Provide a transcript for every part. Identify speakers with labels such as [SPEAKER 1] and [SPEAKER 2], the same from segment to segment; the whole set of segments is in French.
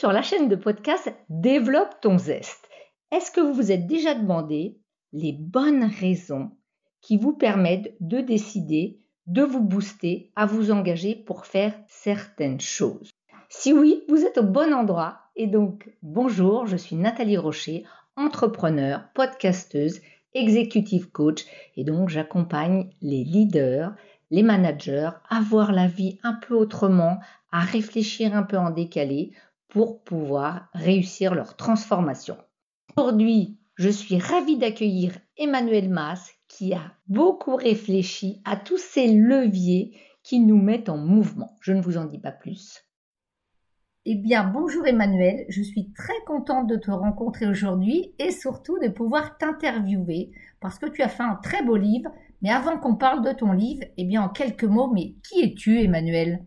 [SPEAKER 1] Sur la chaîne de podcast Développe ton zeste. Est-ce que vous vous êtes déjà demandé les bonnes raisons qui vous permettent de décider de vous booster à vous engager pour faire certaines choses? Si oui, vous êtes au bon endroit. Et donc bonjour, je suis Nathalie Rocher, entrepreneur, podcasteuse, executive coach. Et donc j'accompagne les leaders, les managers à voir la vie un peu autrement, à réfléchir un peu en décalé pour pouvoir réussir leur transformation. Aujourd'hui, je suis ravie d'accueillir Emmanuel Mas qui a beaucoup réfléchi à tous ces leviers qui nous mettent en mouvement. Je ne vous en dis pas plus. Eh bien, bonjour Emmanuel, je suis très contente de te rencontrer aujourd'hui et surtout de pouvoir t'interviewer parce que tu as fait un très beau livre. Mais avant qu'on parle de ton livre, eh bien, en quelques mots, mais qui es-tu Emmanuel?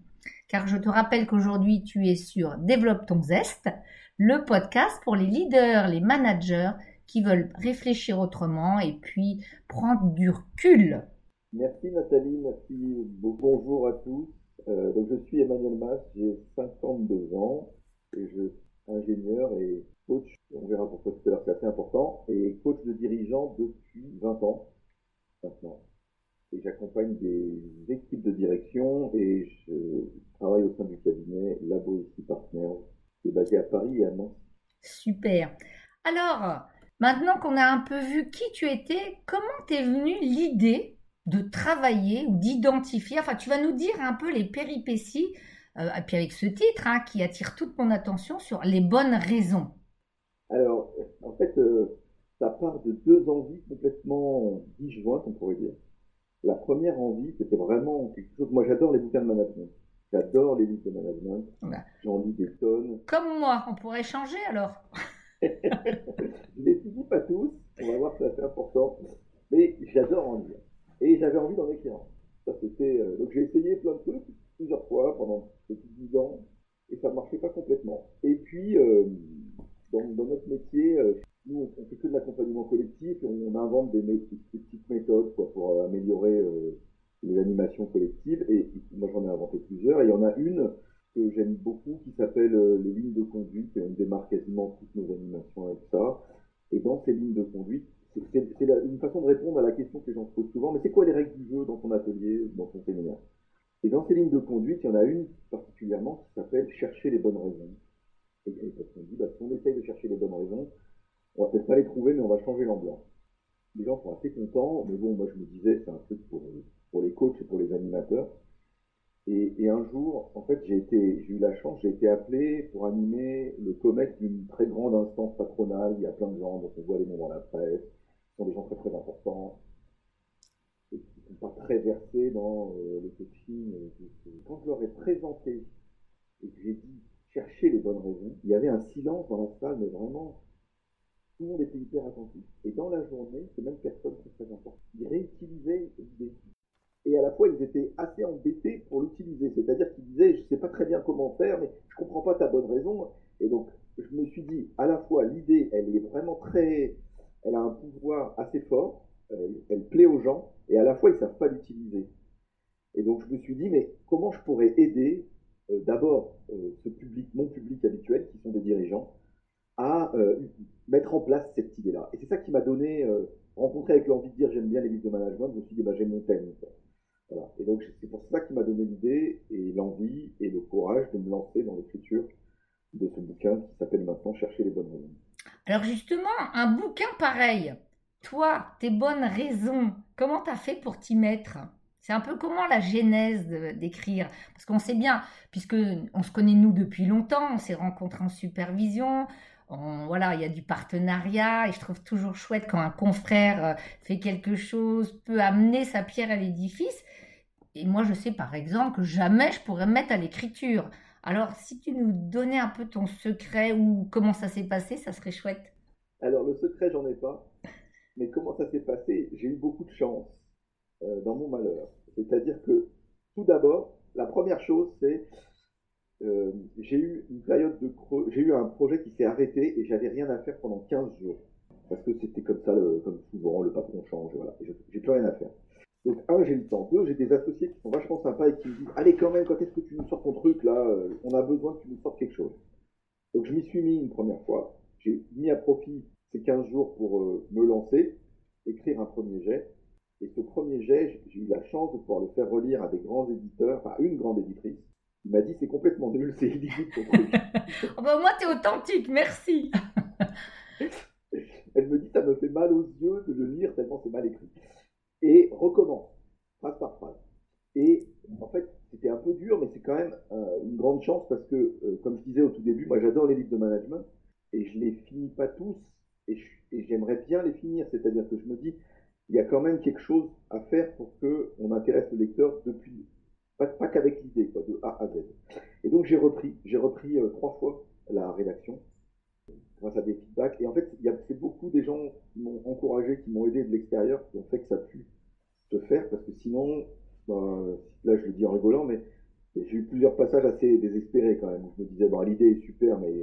[SPEAKER 1] Car je te rappelle qu'aujourd'hui tu es sur Développe ton zeste, le podcast pour les leaders, les managers qui veulent réfléchir autrement et puis prendre du recul.
[SPEAKER 2] Merci Nathalie, merci. Bonjour à tous. Euh, donc je suis Emmanuel Mas, j'ai 52 ans et je suis ingénieur et coach, on verra pourquoi tout à l'heure c'est assez important, et coach de dirigeant depuis 20 ans maintenant et j'accompagne des équipes de direction et je travaille au sein du cabinet Labo ici Partners qui est basé à Paris et à Nantes.
[SPEAKER 1] Super. Alors, maintenant qu'on a un peu vu qui tu étais, comment t'es venue l'idée de travailler ou d'identifier, enfin tu vas nous dire un peu les péripéties, euh, et puis avec ce titre hein, qui attire toute mon attention sur les bonnes raisons.
[SPEAKER 2] Alors, en fait, euh, ça part de deux envies complètement disjointes, on pourrait dire. La première envie, c'était vraiment quelque chose. Moi, j'adore les bouquins de management. J'adore les livres de management. J'en lis des tonnes.
[SPEAKER 1] Comme moi, on pourrait changer alors.
[SPEAKER 2] je les étudie pas tous. On va voir, c'est assez important. Mais j'adore en lire. Et j'avais envie d'en écrire. Ça, c'était. Euh, donc, j'ai essayé plein de trucs plusieurs fois pendant plus de 10 ans. Et ça ne marchait pas complètement. Et puis, euh, dans, dans, notre métier, euh, nous, on fait que de l'accompagnement collectif et on des, petites méthodes pour euh, améliorer euh, les animations collectives. Et moi, j'en ai inventé plusieurs. Et il y en a une que j'aime beaucoup qui s'appelle euh, les lignes de conduite et on démarre quasiment toutes nos animations avec ça. Et dans ces lignes de conduite, c'est une façon de répondre à la question que les gens se posent souvent, mais c'est quoi les règles du jeu dans ton atelier, dans ton séminaire? Et dans ces lignes de conduite, il y en a une particulièrement qui s'appelle chercher les bonnes raisons. Et, parce qu'on dit, bah, si on essaye de chercher les bonnes raisons, on va peut-être pas les trouver, mais on va changer l'ambiance. Les gens sont assez contents, mais bon, moi je me disais, c'est un truc pour, pour les coachs et pour les animateurs. Et, un jour, en fait, j'ai été, j'ai eu la chance, j'ai été appelé pour animer le COMEX d'une très grande instance patronale. Il y a plein de gens dont on voit les noms dans la presse. Ce sont des gens très très importants. Et qui ne sont pas très versés dans euh, le coaching. Quand je leur ai présenté et que j'ai dit chercher les bonnes raisons, il y avait un silence dans la salle, mais vraiment tout le monde était hyper attentif. Et dans la journée, ces mêmes personnes, c'est très important, ils réutilisaient l'idée. Et à la fois, ils étaient assez embêtés pour l'utiliser. C'est-à-dire qu'ils disaient, je ne sais pas très bien comment faire, mais je ne comprends pas ta bonne raison. Et donc, je me suis dit, à la fois, l'idée, elle est vraiment très, elle a un pouvoir assez fort, elle, plaît aux gens, et à la fois, ils ne savent pas l'utiliser. Et donc, je me suis dit, mais comment je pourrais aider euh, d'abord euh, ce public, mon public habituel, qui sont des dirigeants, à euh, mettre en place cette idée-là. Et c'est ça qui m'a donné, euh, rencontré avec l'envie de dire j'aime bien les livres de management, je me suis dit bah, j'aime mon thème. Voilà. Et donc c'est pour ça qui m'a donné l'idée et l'envie et le courage de me lancer dans l'écriture de ce bouquin qui s'appelle maintenant Chercher les bonnes raisons.
[SPEAKER 1] Alors justement, un bouquin pareil, toi, tes bonnes raisons, comment tu as fait pour t'y mettre? C'est un peu comment la genèse d'écrire? Parce qu'on sait bien, puisque on se connaît nous depuis longtemps, on s'est rencontrés en supervision, voilà, il y a du partenariat et je trouve toujours chouette quand un confrère euh, fait quelque chose, peut amener sa pierre à l'édifice. Et moi, je sais par exemple que jamais je pourrais me mettre à l'écriture. Alors, si tu nous donnais un peu ton secret ou comment ça s'est passé, ça serait chouette.
[SPEAKER 2] Alors, le secret, j'en ai pas. Mais comment ça s'est passé J'ai eu beaucoup de chance euh, dans mon malheur. C'est-à-dire que, tout d'abord, la première chose, c'est euh, j'ai eu une période de creux, j'ai eu un projet qui s'est arrêté et j'avais rien à faire pendant 15 jours. Parce que c'était comme ça, comme souvent, le patron change, voilà. J'ai plus rien à faire. Donc, un, j'ai le temps. Deux, j'ai des associés qui sont vachement sympas et qui me disent Allez, quand même, quand est-ce que tu nous sors ton truc là euh, On a besoin que tu nous sortes quelque chose. Donc je m'y suis mis une première fois. J'ai mis à profit ces 15 jours pour euh, me lancer, écrire un premier jet. Et ce premier jet, j'ai eu la chance de pouvoir le faire relire à des grands éditeurs, enfin une grande éditrice. Il m'a dit c'est complètement nul, c'est illisible ton truc.
[SPEAKER 1] oh bah moi t'es authentique, merci.
[SPEAKER 2] Elle me dit ça me fait mal aux yeux de le lire tellement c'est mal écrit. Et recommence, phrase par phrase. Et en fait, c'était un peu dur, mais c'est quand même euh, une grande chance parce que, euh, comme je disais au tout début, moi j'adore les livres de management et je les finis pas tous et j'aimerais bien les finir. C'est-à-dire que je me dis, il y a quand même quelque chose à faire pour que on intéresse le lecteur depuis pas, qu'avec l'idée, quoi, de A à Z. Et donc j'ai repris, j'ai repris euh, trois fois la rédaction grâce à des feedbacks. Et en fait, il y a c'est beaucoup des gens qui m'ont encouragé, qui m'ont aidé de l'extérieur, qui ont fait que ça pu se faire, parce que sinon, ben, là je le dis en rigolant, mais j'ai eu plusieurs passages assez désespérés quand même, où je me disais, bon, l'idée est super, mais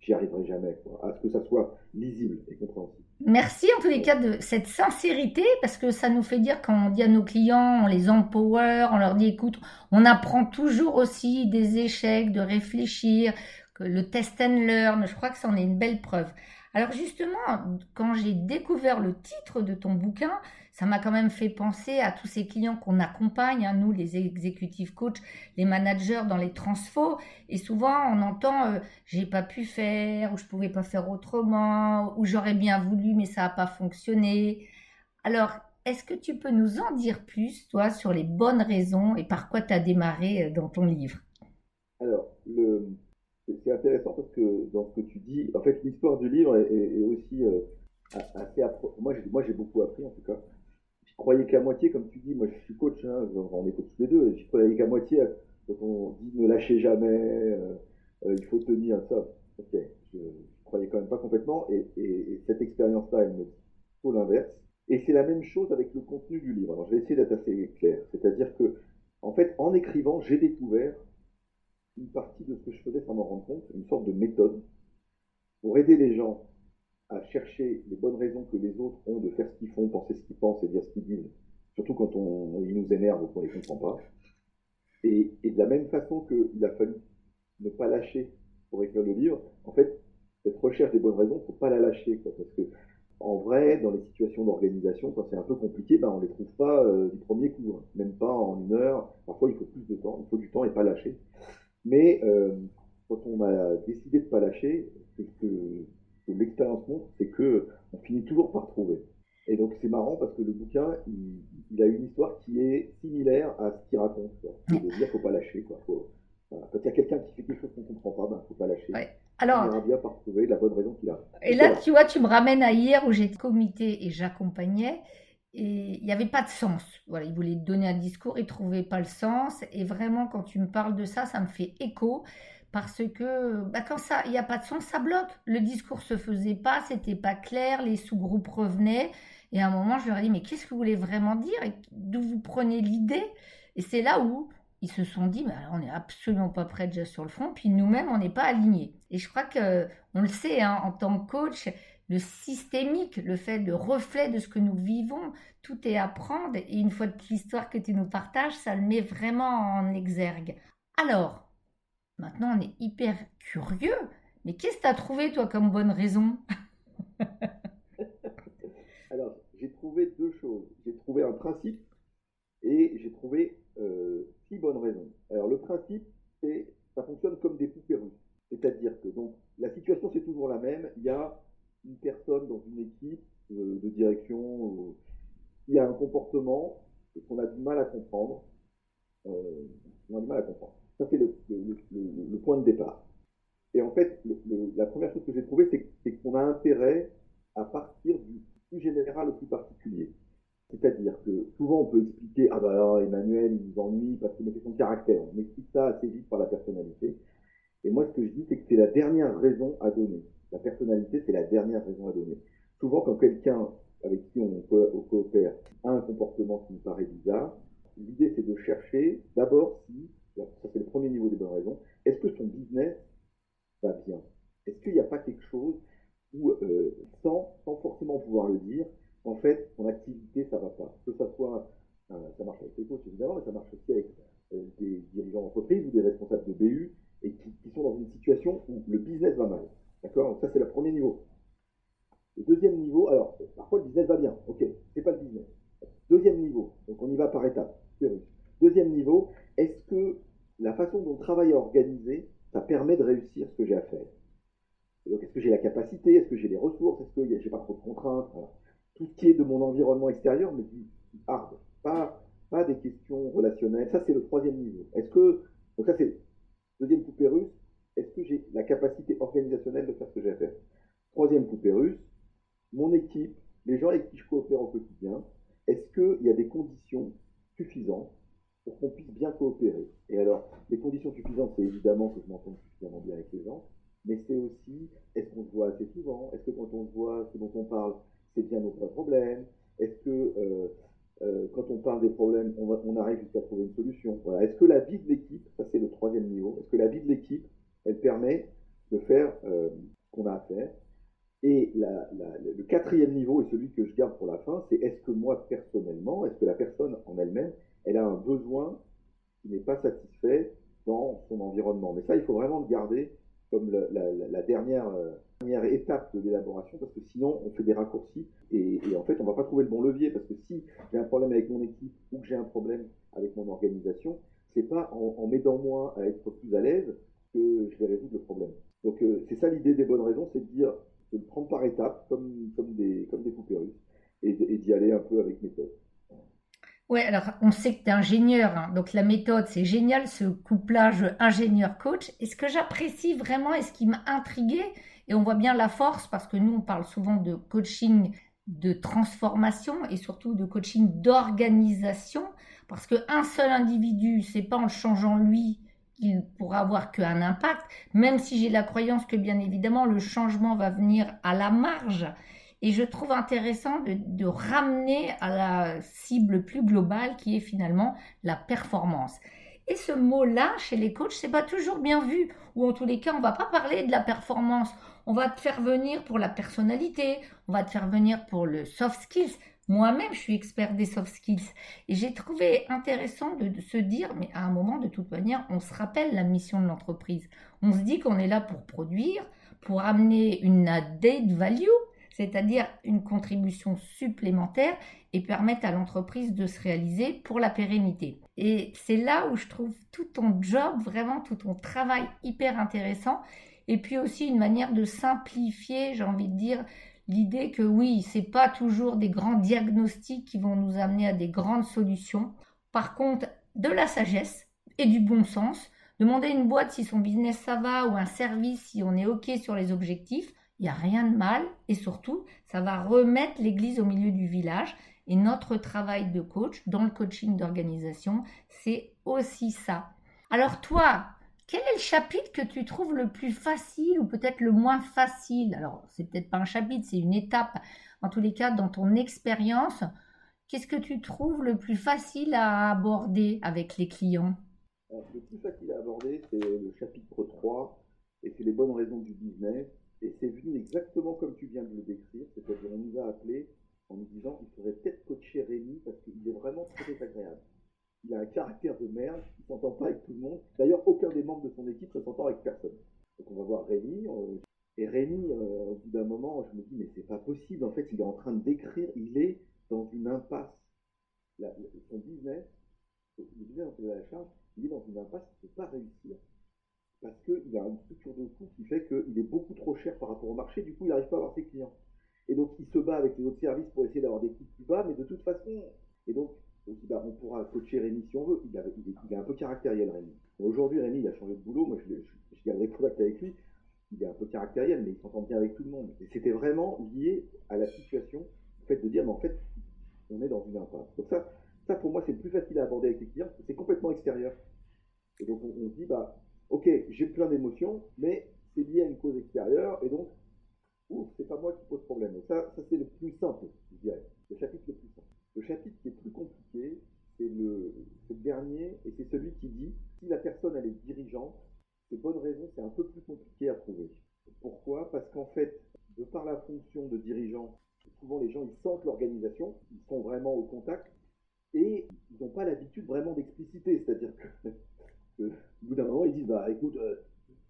[SPEAKER 2] j'y arriverai jamais, à ce que ça soit lisible et compréhensible.
[SPEAKER 1] Merci en tous les cas de cette sincérité parce que ça nous fait dire quand on dit à nos clients, on les empower, on leur dit écoute, on apprend toujours aussi des échecs, de réfléchir, que le test and learn, je crois que ça en est une belle preuve. Alors justement, quand j'ai découvert le titre de ton bouquin, ça m'a quand même fait penser à tous ces clients qu'on accompagne, hein, nous les exécutifs coachs, les managers dans les transfos, et souvent on entend euh, j'ai pas pu faire, ou je pouvais pas faire autrement, ou j'aurais bien voulu mais ça n'a pas fonctionné. Alors, est-ce que tu peux nous en dire plus, toi, sur les bonnes raisons et par quoi tu as démarré euh, dans ton livre?
[SPEAKER 2] Alors, c'est intéressant parce que dans ce que tu dis, en fait, l'histoire du livre est, aussi euh, assez. Moi, j'ai beaucoup appris en tout cas croyais qu'à moitié, comme tu dis, moi je suis coach, hein, on est coach tous les deux, je croyais qu'à moitié, quand on dit ne lâchez jamais, euh, euh, il faut tenir ça, ok, je, croyais quand même pas complètement, et, cette expérience-là, elle me dit tout l'inverse. Et c'est la même chose avec le contenu du livre. Alors je vais essayer d'être assez clair, c'est-à-dire que, en fait, en écrivant, j'ai découvert une partie de ce que je faisais sans m'en rendre compte, une sorte de méthode pour aider les gens à chercher les bonnes raisons que les autres ont de faire ce qu'ils font, penser ce qu'ils pensent et dire ce qu'ils disent, surtout quand on, ils nous énervent ou qu'on les comprend pas. Et, de la même façon qu'il a fallu ne pas lâcher pour écrire le livre, en fait, cette recherche des bonnes raisons, faut pas la lâcher, parce que en vrai, dans les situations d'organisation, quand c'est un peu compliqué, ben on les trouve pas euh, du premier coup, hein. même pas en une heure. Parfois, il faut plus de temps, il faut du temps et pas lâcher. Mais euh, quand on a décidé de pas lâcher, c'est que l'expérience montre, c'est que on finit toujours par trouver. Et donc c'est marrant parce que le bouquin, il, a une histoire qui est similaire à ce qu'il raconte. C'est de dire faut pas lâcher. Quoi. quand il y a quelqu'un qui fait quelque chose qu'on comprend pas, ben faut pas lâcher. Alors, on ira bien par trouver la bonne raison qu'il a.
[SPEAKER 1] Et là, tu vois, tu me ramènes à hier où j'étais comité et j'accompagnais. Et il n'y avait pas de sens. Voilà, il voulait donner un discours, il ne trouvait pas le sens. Et vraiment, quand tu me parles de ça, ça me fait écho parce que bah, quand ça, il n'y a pas de sens, ça bloque. Le discours se faisait pas, c'était pas clair, les sous-groupes revenaient. Et à un moment, je leur ai dit, mais qu'est-ce que vous voulez vraiment dire? Et d'où vous prenez l'idée? Et c'est là où ils se sont dit, mais on n'est absolument pas prêt déjà sur le front, puis nous-mêmes, on n'est pas alignés. Et je crois que on le sait, hein, en tant que coach, le systémique, le fait, de reflet de ce que nous vivons, tout est à prendre. Et une fois de l'histoire que tu nous partages, ça le met vraiment en exergue. Alors, Maintenant, on est hyper curieux. Mais qu'est-ce que tu as trouvé, toi, comme bonne raison?
[SPEAKER 2] Alors, j'ai trouvé deux choses. J'ai trouvé un principe et j'ai trouvé euh, six bonnes raisons. Alors, le principe, c'est ça fonctionne comme des poupées russes. C'est-à-dire que donc la situation, c'est toujours la même. Il y a une personne dans une équipe euh, de direction qui a un comportement qu'on a du mal à comprendre. Euh. Ça, c'est le, point de départ. Et en fait, la première chose que j'ai trouvée, c'est qu'on a intérêt à partir du plus général au plus particulier. C'est-à-dire que souvent on peut expliquer ah bah alors Emmanuel il nous ennuie parce qu'il est son caractère. On explique ça assez vite par la personnalité. Et moi ce que je dis c'est que c'est la dernière raison à donner. La personnalité c'est la dernière raison à donner. Souvent quand quelqu'un avec qui on, coopère a un comportement qui nous paraît bizarre, l'idée c'est de chercher d'abord si ça, c'est le premier niveau des bonnes raisons. Est-ce que son business va bien? Est-ce qu'il n'y a pas quelque chose où, euh, sans, sans forcément pouvoir le dire, en fait, son activité, ça va pas? Que ça soit, euh, ça marche avec les coachs évidemment, mais ça marche aussi avec euh, des dirigeants d'entreprise ou des responsables de BU et qui, sont dans une situation où le business va mal. Donc ça, c'est le premier niveau. Le deuxième niveau, alors, parfois le business va bien, ok, c'est pas le business. Deuxième niveau, donc on y va par étapes. Deuxième niveau, est-ce que la façon dont le travail est organisé, ça permet de réussir ce que j'ai à faire? Donc est-ce que j'ai la capacité, est-ce que j'ai les ressources, est-ce que j'ai pas trop de contraintes Tout ce qui est de mon environnement extérieur, mais du hard, pas, pas des questions relationnelles. Ça, c'est le troisième niveau. Est-ce que, donc ça c'est deuxième poupée russe, est-ce que j'ai la capacité organisationnelle de faire ce que j'ai à faire? Troisième poupée russe, mon équipe, les gens avec qui je coopère au quotidien, est-ce qu'il y a des conditions suffisantes pour qu'on puisse bien coopérer? Et alors, les conditions suffisantes, c'est évidemment que je m'entende suffisamment bien avec les gens, mais c'est aussi, est-ce qu'on se voit assez souvent? Est-ce que quand on se voit, ce dont on parle, c'est bien nos vrais problèmes? Est-ce que euh, euh, quand on parle des problèmes, on, on arrive jusqu'à trouver une solution? Voilà. Est-ce que la vie de l'équipe, ça c'est le troisième niveau, est-ce que la vie de l'équipe, elle permet de faire euh, ce qu'on a à faire. Et le quatrième niveau, et celui que je garde pour la fin, c'est est-ce que moi, personnellement, est-ce que la personne en elle-même, elle a un besoin qui n'est pas satisfait dans son environnement? Mais ça, il faut vraiment le garder comme la, dernière, euh, dernière, étape de l'élaboration, parce que sinon, on fait des raccourcis, et, en fait, on ne va pas trouver le bon levier, parce que si j'ai un problème avec mon équipe, ou que j'ai un problème avec mon organisation, c'est pas en, en m'aidant moi à être plus à l'aise que je vais résoudre le problème. Donc, euh, c'est ça l'idée des bonnes raisons, c'est de dire de le prendre par étapes, comme, comme, des, comme des poupées russes, et, d'y aller un peu avec méthode.
[SPEAKER 1] Oui, alors on sait que tu es ingénieur, hein, donc la méthode, c'est génial, ce couplage ingénieur-coach. Et ce que j'apprécie vraiment et ce qui m'a intrigué, et on voit bien la force, parce que nous, on parle souvent de coaching de transformation et surtout de coaching d'organisation, parce qu'un seul individu, c'est pas en changeant lui il pourra avoir qu'un impact, même si j'ai la croyance que bien évidemment le changement va venir à la marge. Et je trouve intéressant de, ramener à la cible plus globale qui est finalement la performance. Et ce mot-là, chez les coachs, c'est pas toujours bien vu. Ou en tous les cas, on va pas parler de la performance. On va te faire venir pour la personnalité, on va te faire venir pour le soft skills. Moi-même, je suis expert des soft skills. Et j'ai trouvé intéressant de, se dire, mais à un moment, de toute manière, on se rappelle la mission de l'entreprise. On se dit qu'on est là pour produire, pour amener une added value, c'est-à-dire une contribution supplémentaire et permettre à l'entreprise de se réaliser pour la pérennité. Et c'est là où je trouve tout ton job, vraiment tout ton travail hyper intéressant. Et puis aussi une manière de simplifier, j'ai envie de dire, l'idée que oui, c'est pas toujours des grands diagnostics qui vont nous amener à des grandes solutions. Par contre, de la sagesse et du bon sens, demander à une boîte si son business ça va ou un service si on est OK sur les objectifs, il n'y a rien de mal et surtout, ça va remettre l'église au milieu du village. Et notre travail de coach dans le coaching d'organisation, c'est aussi ça. Alors toi, quel est le chapitre que tu trouves le plus facile ou peut-être le moins facile? Alors, c'est peut-être pas un chapitre, c'est une étape. En tous les cas, dans ton expérience, qu'est-ce que tu trouves le plus facile à aborder avec les clients?
[SPEAKER 2] Le plus facile à aborder, c'est le chapitre 3, et c'est les bonnes raisons du business. Et c'est venu exactement comme tu viens de le décrire, c'est-à-dire on nous a appelé en nous disant qu'il faudrait peut-être coacher Rémi parce qu'il est vraiment très agréable il a un caractère de merde, il s'entend pas avec tout le monde. D'ailleurs, aucun des membres de son équipe ne s'entend avec personne. Donc on va voir Rémi. Et Rémi, euh, au bout d'un moment, je me dis, mais c'est pas possible. En fait, il est en train de décrire, il est dans une impasse. son business, le business a la charge, il est dans une impasse, il ne peut pas réussir. Parce qu'il a une structure de coût qui fait qu'il est beaucoup trop cher par rapport au marché, du coup, il n'arrive pas à avoir ses clients. Et donc, il se bat avec les autres services pour essayer d'avoir des coûts plus bas, mais de toute façon, et donc, on pourra coacher Rémi si on veut. Il, est, un peu caractériel, Rémi. Aujourd'hui, Rémi, a changé de boulot. Moi, je, je, garde contact avec lui. Il est un peu caractériel, mais il s'entend bien avec tout le monde. Et c'était vraiment lié à la situation, le fait de dire, mais en fait, on est dans une impasse. Donc ça, ça pour moi, c'est plus facile à aborder avec les clients. C'est complètement extérieur. Et donc, on, se dit, bah, ok, j'ai plein d'émotions, mais c'est lié à une cause extérieure. Et donc, ouf, c'est pas moi qui pose problème. ça, ça c'est le plus simple, je dirais. Le chapitre le plus simple. Le chapitre qui est plus compliqué, c'est le, dernier, et c'est celui qui dit si la personne elle est dirigeante, c'est bonnes raisons, c'est un peu plus compliqué à trouver. Pourquoi Parce qu'en fait, de par la fonction de dirigeant, souvent les gens ils sentent l'organisation, ils sont vraiment au contact, et ils n'ont pas l'habitude vraiment d'expliciter, c'est-à-dire que, au bout d'un moment ils disent bah écoute, euh,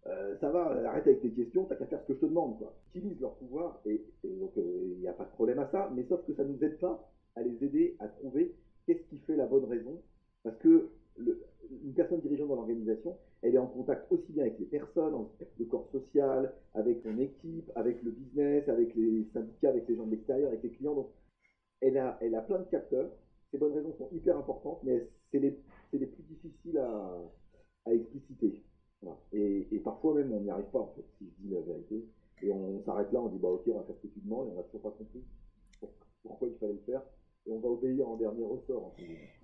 [SPEAKER 2] euh, ça va, arrête avec tes questions, t'as qu'à faire ce que je te demande. Quoi. Utilise leur pouvoir et, donc il n'y a pas de problème à ça, mais sauf que ça ne nous aide pas à les aider à trouver qu'est-ce qui fait la bonne raison. Parce que une personne dirigeante dans l'organisation, elle est en contact aussi bien avec les personnes, le corps social, avec son équipe, avec le business, avec les syndicats, avec les gens de l'extérieur, avec les clients. Donc, elle a, elle a plein de capteurs. Ces bonnes raisons sont hyper importantes, mais c'est les, les, plus difficiles à, à expliciter. Et, et, parfois même, on n'y arrive pas, en fait, si je dis la vérité. Et on s'arrête là, on dit, bah ok, on va faire ce que tu demandes, et on n'a toujours pas compris pourquoi il fallait le faire et on va obéir en dernier ressort.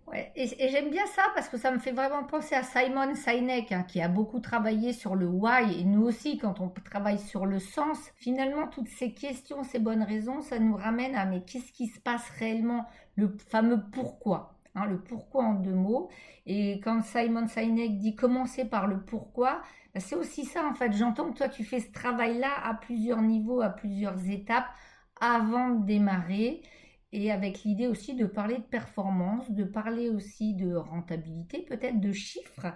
[SPEAKER 1] Ouais, et, j'aime bien ça parce que ça me fait vraiment penser à Simon Sinek hein, qui a beaucoup travaillé sur le why et nous aussi quand on travaille sur le sens. Finalement, toutes ces questions, ces bonnes raisons, ça nous ramène à mais qu'est-ce qui se passe réellement, le fameux pourquoi. Hein, le pourquoi en deux mots. Et quand Simon Sinek dit commencer par le pourquoi, bah, c'est aussi ça en fait. J'entends que toi tu fais ce travail-là à plusieurs niveaux, à plusieurs étapes avant de démarrer et avec l'idée aussi de parler de performance, de parler aussi de rentabilité, peut-être de chiffres.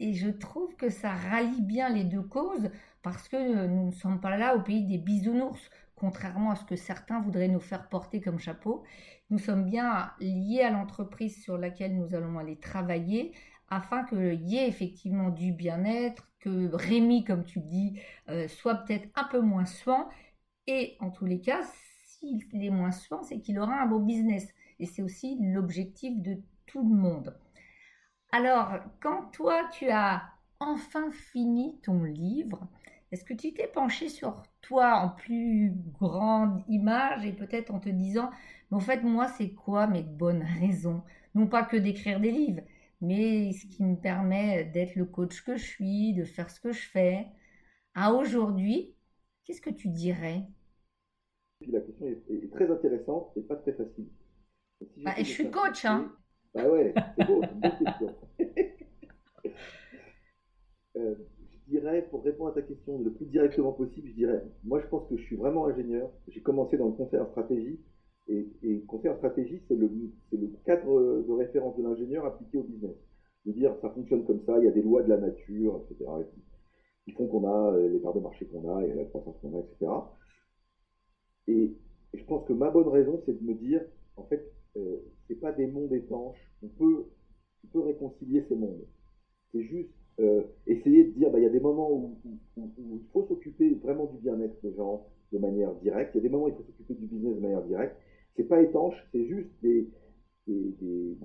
[SPEAKER 1] Et je trouve que ça rallie bien les deux causes parce que nous ne sommes pas là au pays des bisounours, contrairement à ce que certains voudraient nous faire porter comme chapeau. Nous sommes bien liés à l'entreprise sur laquelle nous allons aller travailler afin qu'il y ait effectivement du bien-être, que Rémi, comme tu dis, euh, soit peut-être un peu moins soin. Et en tous les cas, s'il moins souvent, c'est qu'il aura un beau business. Et c'est aussi l'objectif de tout le monde. Alors, quand toi, tu as enfin fini ton livre, est-ce que tu t'es penché sur toi en plus grande image et peut-être en te disant, mais en fait, moi, c'est quoi mes bonnes raisons? Non pas que d'écrire des livres, mais ce qui me permet d'être le coach que je suis, de faire ce que je fais. À aujourd'hui, qu'est-ce que tu dirais?
[SPEAKER 2] La question est, très intéressante et pas très facile.
[SPEAKER 1] bah, et je suis coach, hein
[SPEAKER 2] Bah ouais, c'est beau, c'est une bonne question. Euh, je dirais, pour répondre à ta question le plus directement possible, je dirais, moi je pense que je suis vraiment ingénieur. J'ai commencé dans le conseil en stratégie. Et, et conseil en stratégie, c'est le, le cadre de référence de l'ingénieur appliqué au business. De dire, ça fonctionne comme ça, il y a des lois de la nature, etc. qui font qu'on a euh, les parts de marché qu'on a et la croissance qu'on a, etc. Et, je pense que ma bonne raison, c'est de me dire, en fait, euh, c'est pas des mondes étanches. On peut, on peut réconcilier ces mondes. C'est juste euh, essayer de dire, bah, il y a des moments où, il faut s'occuper vraiment du bien-être des gens de manière directe. Il y a des moments où il faut s'occuper du business de manière directe. C'est pas étanche, c'est juste des, des,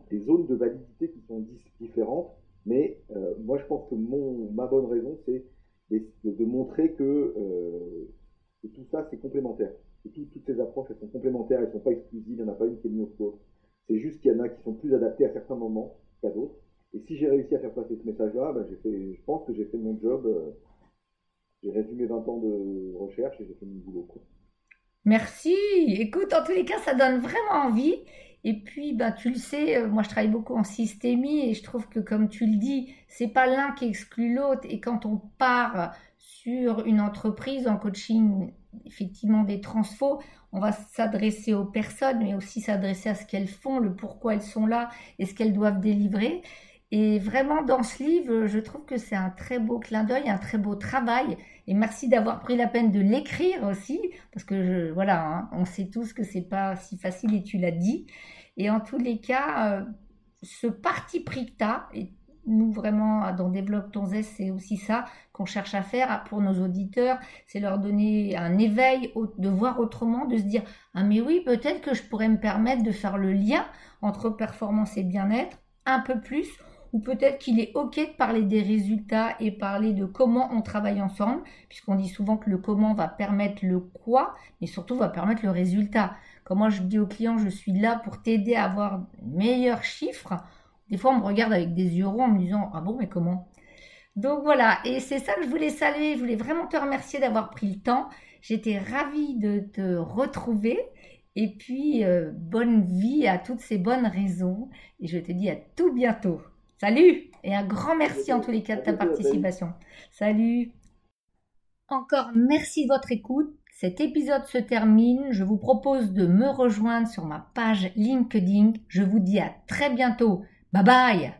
[SPEAKER 2] des, zones de validité qui sont différentes. Mais euh, moi, je pense que mon, ma bonne raison, c'est de, montrer que, euh, que tout ça, c'est complémentaire toutes ces approches, elles sont complémentaires, elles ne sont pas exclusives, il n'y en a pas une qui est mieux que l'autre. C'est juste qu'il y en a qui sont plus adaptés à certains moments qu'à d'autres. Et si j'ai réussi à faire passer ce message-là, ben je pense que j'ai fait mon job. Euh, j'ai résumé 20 ans de recherche et j'ai fait mon boulot.
[SPEAKER 1] Merci. Écoute, en tous les cas, ça donne vraiment envie. Et puis, ben, tu le sais, euh, moi je travaille beaucoup en systémie et je trouve que comme tu le dis, c'est pas l'un qui exclut l'autre. Et quand on part sur une entreprise en coaching effectivement des transfos, on va s'adresser aux personnes, mais aussi s'adresser à ce qu'elles font, le pourquoi elles sont là et ce qu'elles doivent délivrer. Et vraiment, dans ce livre, je trouve que c'est un très beau clin d'œil, un très beau travail. Et merci d'avoir pris la peine de l'écrire aussi, parce que voilà, hein, on sait tous que c'est pas si facile et tu l'as dit. Et en tous les cas, euh, ce parti pris que nous vraiment dans Développe ton zeste, c'est aussi ça qu'on cherche à faire pour nos auditeurs, c'est leur donner un éveil, de voir autrement, de se dire ah mais oui peut-être que je pourrais me permettre de faire le lien entre performance et bien-être un peu plus, ou peut-être qu'il est ok de parler des résultats et parler de comment on travaille ensemble, puisqu'on dit souvent que le comment va permettre le quoi, mais surtout va permettre le résultat. Comme moi je dis aux clients, je suis là pour t'aider à avoir meilleurs chiffres des fois, on me regarde avec des yeux ronds en me disant Ah bon, mais comment? Donc voilà, et c'est ça que je voulais saluer. Je voulais vraiment te remercier d'avoir pris le temps. J'étais ravie de te retrouver. Et puis, euh, bonne vie à toutes ces bonnes raisons. Et je te dis à tout bientôt. Salut Et un grand merci en tous les cas de ta participation. Salut Encore merci de votre écoute. Cet épisode se termine. Je vous propose de me rejoindre sur ma page LinkedIn. Je vous dis à très bientôt Babaia,